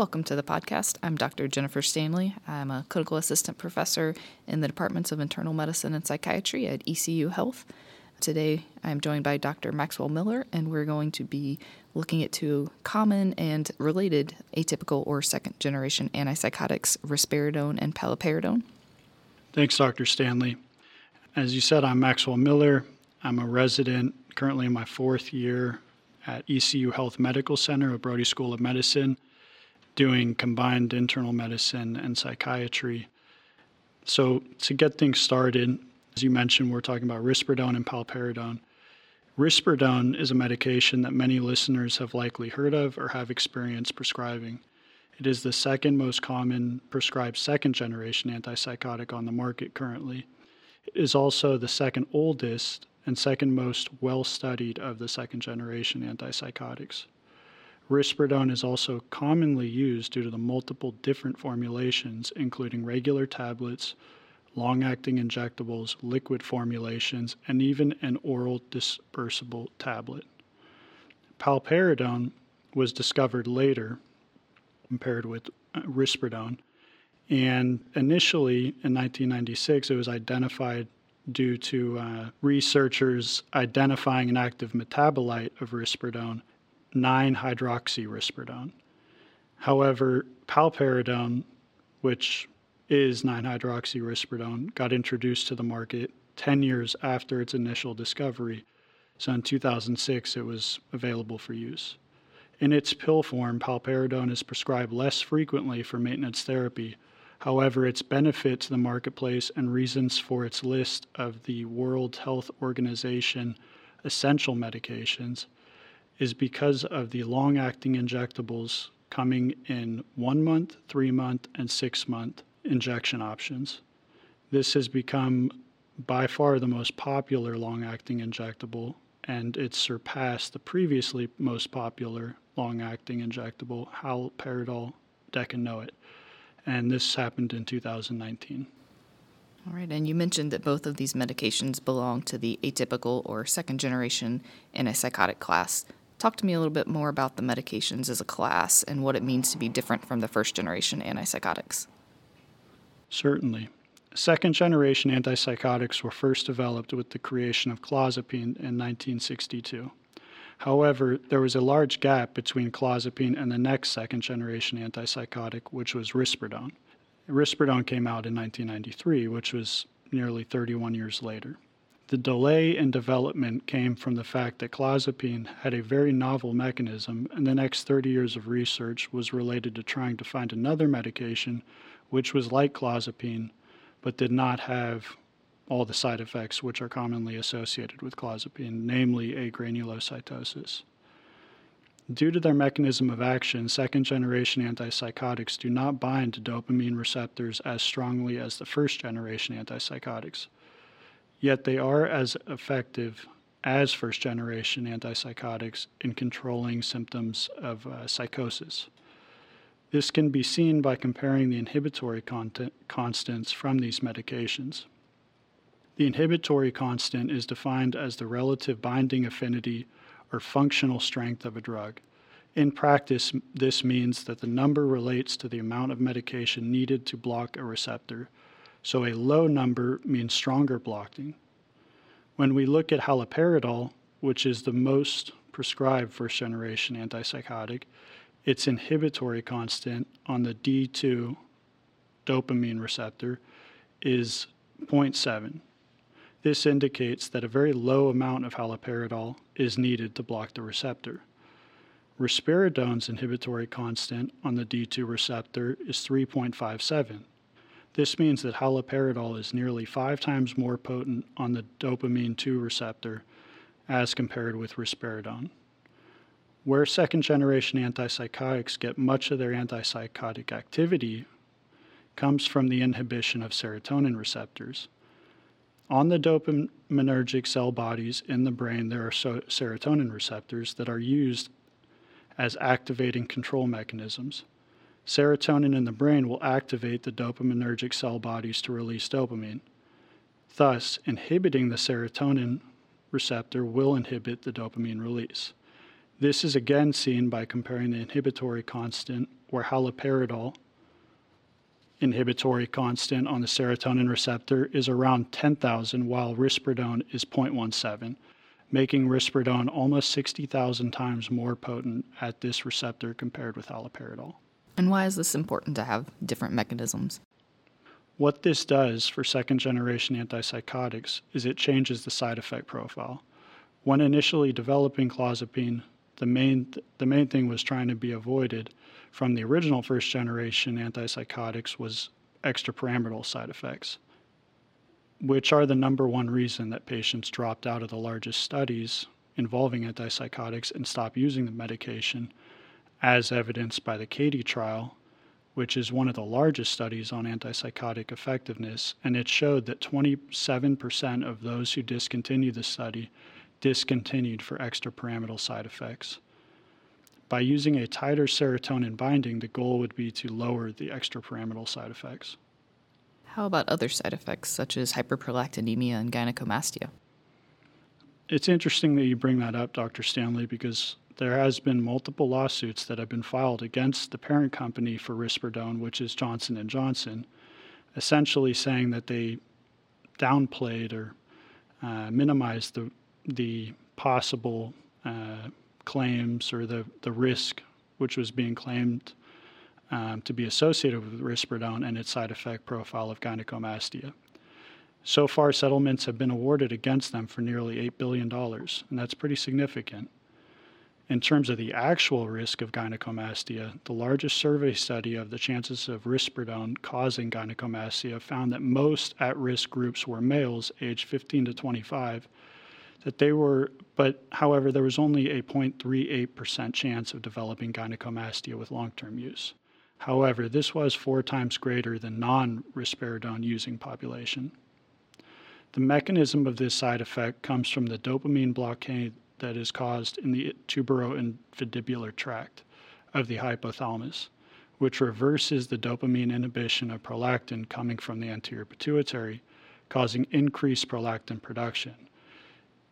Welcome to the podcast. I'm Dr. Jennifer Stanley. I'm a clinical assistant professor in the departments of internal medicine and psychiatry at ECU Health. Today, I'm joined by Dr. Maxwell Miller, and we're going to be looking at two common and related atypical or second generation antipsychotics, risperidone and paliperidone. Thanks, Dr. Stanley. As you said, I'm Maxwell Miller. I'm a resident currently in my fourth year at ECU Health Medical Center at Brody School of Medicine doing combined internal medicine and psychiatry. So, to get things started, as you mentioned, we're talking about risperidone and paliperidone. Risperidone is a medication that many listeners have likely heard of or have experience prescribing. It is the second most common prescribed second generation antipsychotic on the market currently. It is also the second oldest and second most well studied of the second generation antipsychotics. Risperidone is also commonly used due to the multiple different formulations, including regular tablets, long acting injectables, liquid formulations, and even an oral dispersible tablet. Paliperidone was discovered later compared with uh, risperidone, and initially in 1996 it was identified due to uh, researchers identifying an active metabolite of risperidone 9-hydroxyrisperidone. However, paliperidone, which is 9-hydroxyrisperidone, got introduced to the market 10 years after its initial discovery. So in 2006, it was available for use. In its pill form, paliperidone is prescribed less frequently for maintenance therapy. However, its benefit to the marketplace and reasons for its list of the World Health Organization essential medications is because of the long acting injectables coming in one month, three month, and six month injection options. This has become by far the most popular long acting injectable, and it surpassed the previously most popular long acting injectable, haloperidol decanoate. And this happened in 2019. All right, and you mentioned that both of these medications belong to the atypical or second generation antipsychotic class. Talk to me a little bit more about the medications as a class and what it means to be different from the first generation antipsychotics. Certainly. Second generation antipsychotics were first developed with the creation of clozapine in 1962. However, there was a large gap between clozapine and the next second generation antipsychotic, which was risperidone. Risperidone came out in 1993, which was nearly 31 years later. The delay in development came from the fact that clozapine had a very novel mechanism, and the next 30 years of research was related to trying to find another medication which was like clozapine but did not have all the side effects which are commonly associated with clozapine, namely agranulocytosis. Due to their mechanism of action, second generation antipsychotics do not bind to dopamine receptors as strongly as the first generation antipsychotics yet they are as effective as first generation antipsychotics in controlling symptoms of uh, psychosis. This can be seen by comparing the inhibitory content, constants from these medications. The inhibitory constant is defined as the relative binding affinity or functional strength of a drug. In practice, this means that the number relates to the amount of medication needed to block a receptor, so a low number means stronger blocking. When we look at haloperidol, which is the most prescribed first generation antipsychotic, its inhibitory constant on the D2 dopamine receptor is 0.7. This indicates that a very low amount of haloperidol is needed to block the receptor. Risperidone's inhibitory constant on the D2 receptor is 3.57. This means that haloperidol is nearly five times more potent on the dopamine 2 receptor as compared with risperidone. Where second generation antipsychotics get much of their antipsychotic activity comes from the inhibition of serotonin receptors. On the dopaminergic cell bodies in the brain, there are so- serotonin receptors that are used as activating control mechanisms. Serotonin in the brain will activate the dopaminergic cell bodies to release dopamine. Thus, inhibiting the serotonin receptor will inhibit the dopamine release. This is again seen by comparing the inhibitory constant or haloperidol inhibitory constant on the serotonin receptor is around 10,000, while risperidone is 0.17, making risperidone almost 60,000 times more potent at this receptor compared with haloperidol. And why is this important to have different mechanisms? What this does for second generation antipsychotics is it changes the side effect profile. When initially developing clozapine, the main, the main thing was trying to be avoided from the original first generation antipsychotics was extrapyramidal side effects, which are the number one reason that patients dropped out of the largest studies involving antipsychotics and stopped using the medication, as evidenced by the CATIE trial, which is one of the largest studies on antipsychotic effectiveness, and it showed that 27% of those who discontinued the study discontinued for extrapyramidal side effects. By using a tighter serotonin binding, the goal would be to lower the extrapyramidal side effects. How about other side effects such as hyperprolactinemia and gynecomastia? It's interesting that you bring that up, Dr. Stanley, because there has been multiple lawsuits that have been filed against the parent company for risperidone, which is Johnson & Johnson, essentially saying that they downplayed or uh, minimized the the possible uh, claims or the, the risk which was being claimed um, to be associated with risperidone and its side effect profile of gynecomastia. So far, settlements have been awarded against them for nearly $8 billion, and that's pretty significant. In terms of the actual risk of gynecomastia, the largest survey study of the chances of risperidone causing gynecomastia found that most at risk groups were males aged 15 to 25 that they were, but however, there was only a 0.38% chance of developing gynecomastia with long term use. However, this was four times greater than non risperidone using population. The mechanism of this side effect comes from the dopamine blockade that is caused in the tuberoinfundibular tract of the hypothalamus, which reverses the dopamine inhibition of prolactin coming from the anterior pituitary, causing increased prolactin production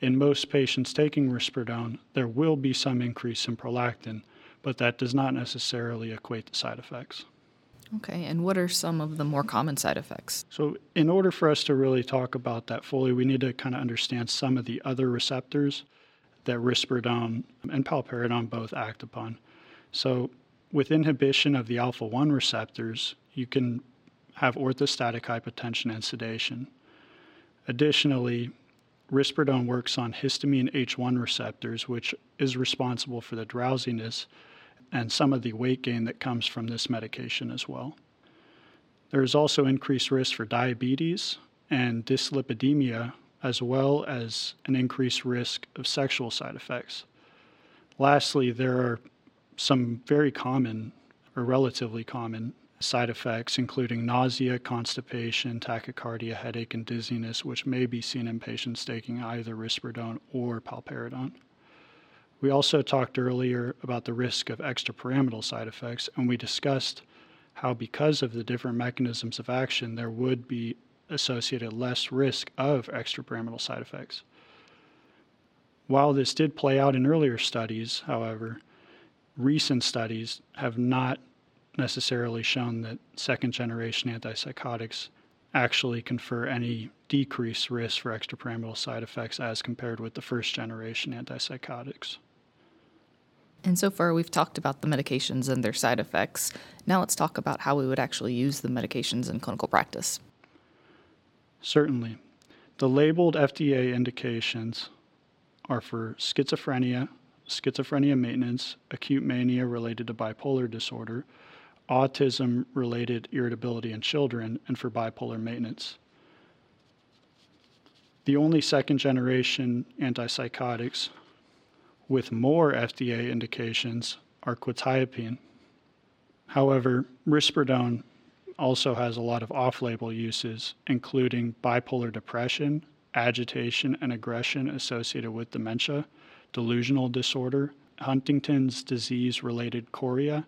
in most patients taking risperidone, there will be some increase in prolactin, but that does not necessarily equate to side effects. Okay, and what are some of the more common side effects? So, in order for us to really talk about that fully, we need to kind of understand some of the other receptors that risperidone and paliperidone both act upon. So, with inhibition of the alpha 1 receptors, you can have orthostatic hypotension and sedation. Additionally, risperidone works on histamine H1 receptors, which is responsible for the drowsiness and some of the weight gain that comes from this medication as well. There is also increased risk for diabetes and dyslipidemia, as well as an increased risk of sexual side effects. Lastly, there are some very common or relatively common side effects, including nausea, constipation, tachycardia, headache, and dizziness, which may be seen in patients taking either risperidone or paliperidone. We also talked earlier about the risk of extrapyramidal side effects, and we discussed how, because of the different mechanisms of action, there would be associated less risk of extrapyramidal side effects. While this did play out in earlier studies, however, recent studies have not necessarily shown that second generation antipsychotics actually confer any decreased risk for extrapyramidal side effects as compared with the first generation antipsychotics. And so far, we've talked about the medications and their side effects. Now, let's talk about how we would actually use the medications in clinical practice. Certainly. The labeled FDA indications are for schizophrenia, schizophrenia maintenance, acute mania related to bipolar disorder, autism related irritability in children, and for bipolar maintenance. The only second generation antipsychotics with more FDA indications are quetiapine. However, risperidone also has a lot of off label uses, including bipolar depression, agitation, and aggression associated with dementia, delusional disorder, Huntington's disease related chorea,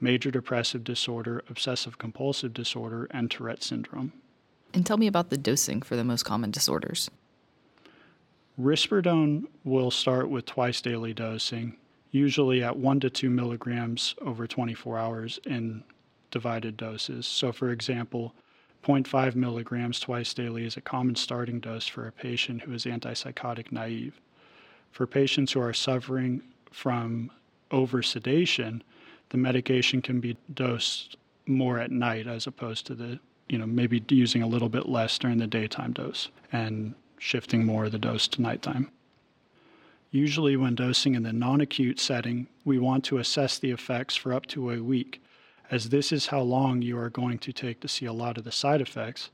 major depressive disorder, obsessive compulsive disorder, and Tourette syndrome. And tell me about the dosing for the most common disorders. Risperidone will start with twice daily dosing, usually at 1 to 2 milligrams over 24 hours in divided doses. So, for example, 0.5 milligrams twice daily is a common starting dose for a patient who is antipsychotic naive. For patients who are suffering from oversedation, the medication can be dosed more at night as opposed to the, you know, maybe using a little bit less during the daytime dose and shifting more of the dose to nighttime. Usually, when dosing in the non acute setting, we want to assess the effects for up to a week, as this is how long you are going to take to see a lot of the side effects.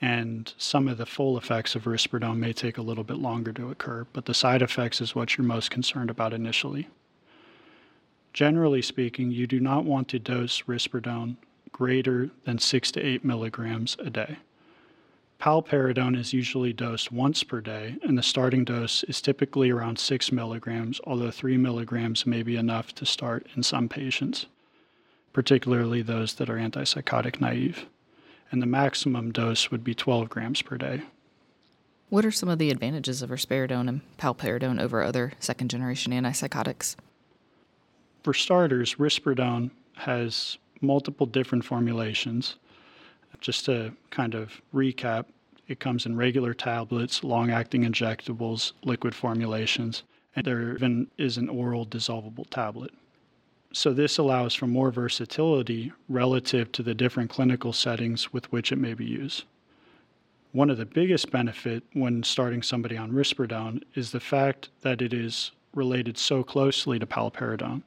And some of the full effects of risperidone may take a little bit longer to occur, but the side effects is what you're most concerned about initially. Generally speaking, you do not want to dose risperidone greater than 6 to 8 milligrams a day. Paliperidone is usually dosed once per day, and the starting dose is typically around 6 milligrams, although 3 milligrams may be enough to start in some patients, particularly those that are antipsychotic naive. And the maximum dose would be 12 grams per day. What are some of the advantages of risperidone and paliperidone over other second generation antipsychotics? For starters, risperidone has multiple different formulations. Just to kind of recap, it comes in regular tablets, long acting injectables, liquid formulations, and there even is an oral dissolvable tablet. So, this allows for more versatility relative to the different clinical settings with which it may be used. One of the biggest benefit when starting somebody on risperidone is the fact that it is related so closely to paliperidone.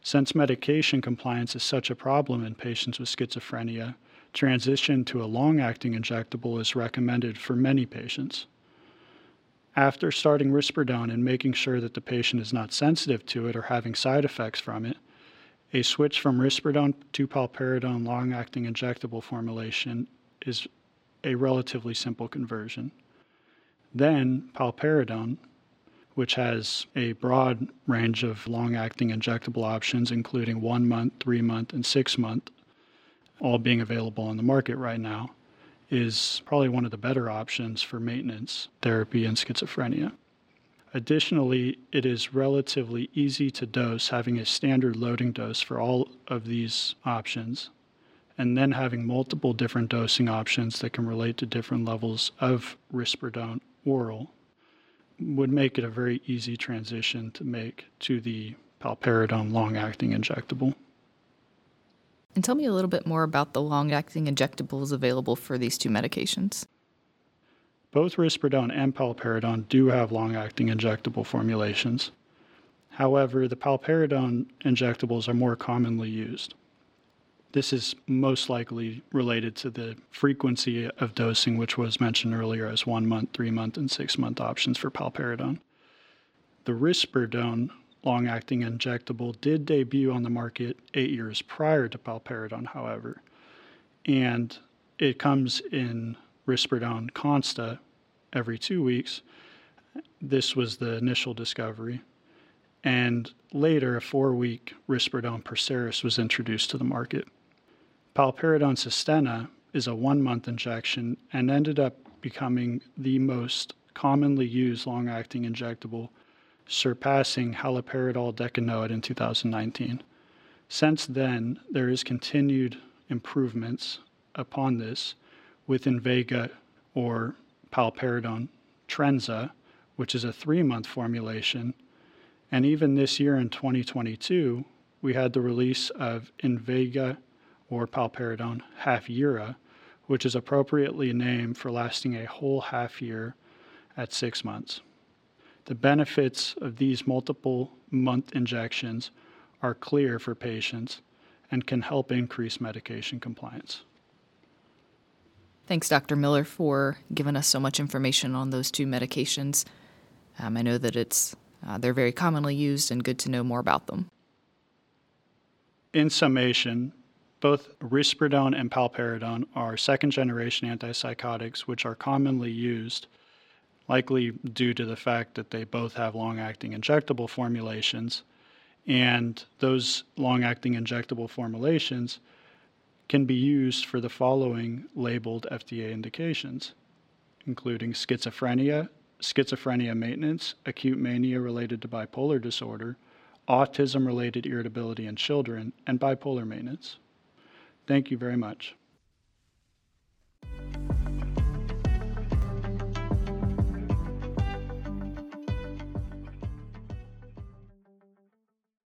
Since medication compliance is such a problem in patients with schizophrenia, transition to a long acting injectable is recommended for many patients. After starting risperidone and making sure that the patient is not sensitive to it or having side effects from it, a switch from risperidone to paliperidone long acting injectable formulation is a relatively simple conversion. Then paliperidone, which has a broad range of long acting injectable options, including one month, three month, and six month, all being available on the market right now, is probably one of the better options for maintenance therapy in schizophrenia. Additionally, it is relatively easy to dose, having a standard loading dose for all of these options, and then having multiple different dosing options that can relate to different levels of risperidone oral would make it a very easy transition to make to the paliperidone long acting injectable. And tell me a little bit more about the long acting injectables available for these two medications. Both risperidone and paliperidone do have long acting injectable formulations. However, the paliperidone injectables are more commonly used. This is most likely related to the frequency of dosing, which was mentioned earlier as one month, three month, and six month options for paliperidone. The risperidone long acting injectable did debut on the market eight years prior to paliperidone, however, and it comes in risperidone consta every two weeks. This was the initial discovery. And later, a four week risperidone Perseris was introduced to the market. Paliperidone Sustenna is a one month injection and ended up becoming the most commonly used long acting injectable, surpassing haloperidol decanoate in 2019. Since then, there is continued improvements upon this with Invega or paliperidone Trinza, which is a three month formulation. And even this year in 2022, we had the release of Invega or paliperidone Hafyera, which is appropriately named for lasting a whole half year at six months. The benefits of these multiple month injections are clear for patients and can help increase medication compliance. Thanks, Dr. Miller, for giving us so much information on those two medications. Um, I know that it's uh, they're very commonly used and good to know more about them. In summation, both risperidone and paliperidone are second generation antipsychotics which are commonly used, likely due to the fact that they both have long acting injectable formulations. And those long acting injectable formulations can be used for the following labeled FDA indications, including schizophrenia, schizophrenia maintenance, acute mania related to bipolar disorder, autism related irritability in children, and bipolar maintenance. Thank you very much.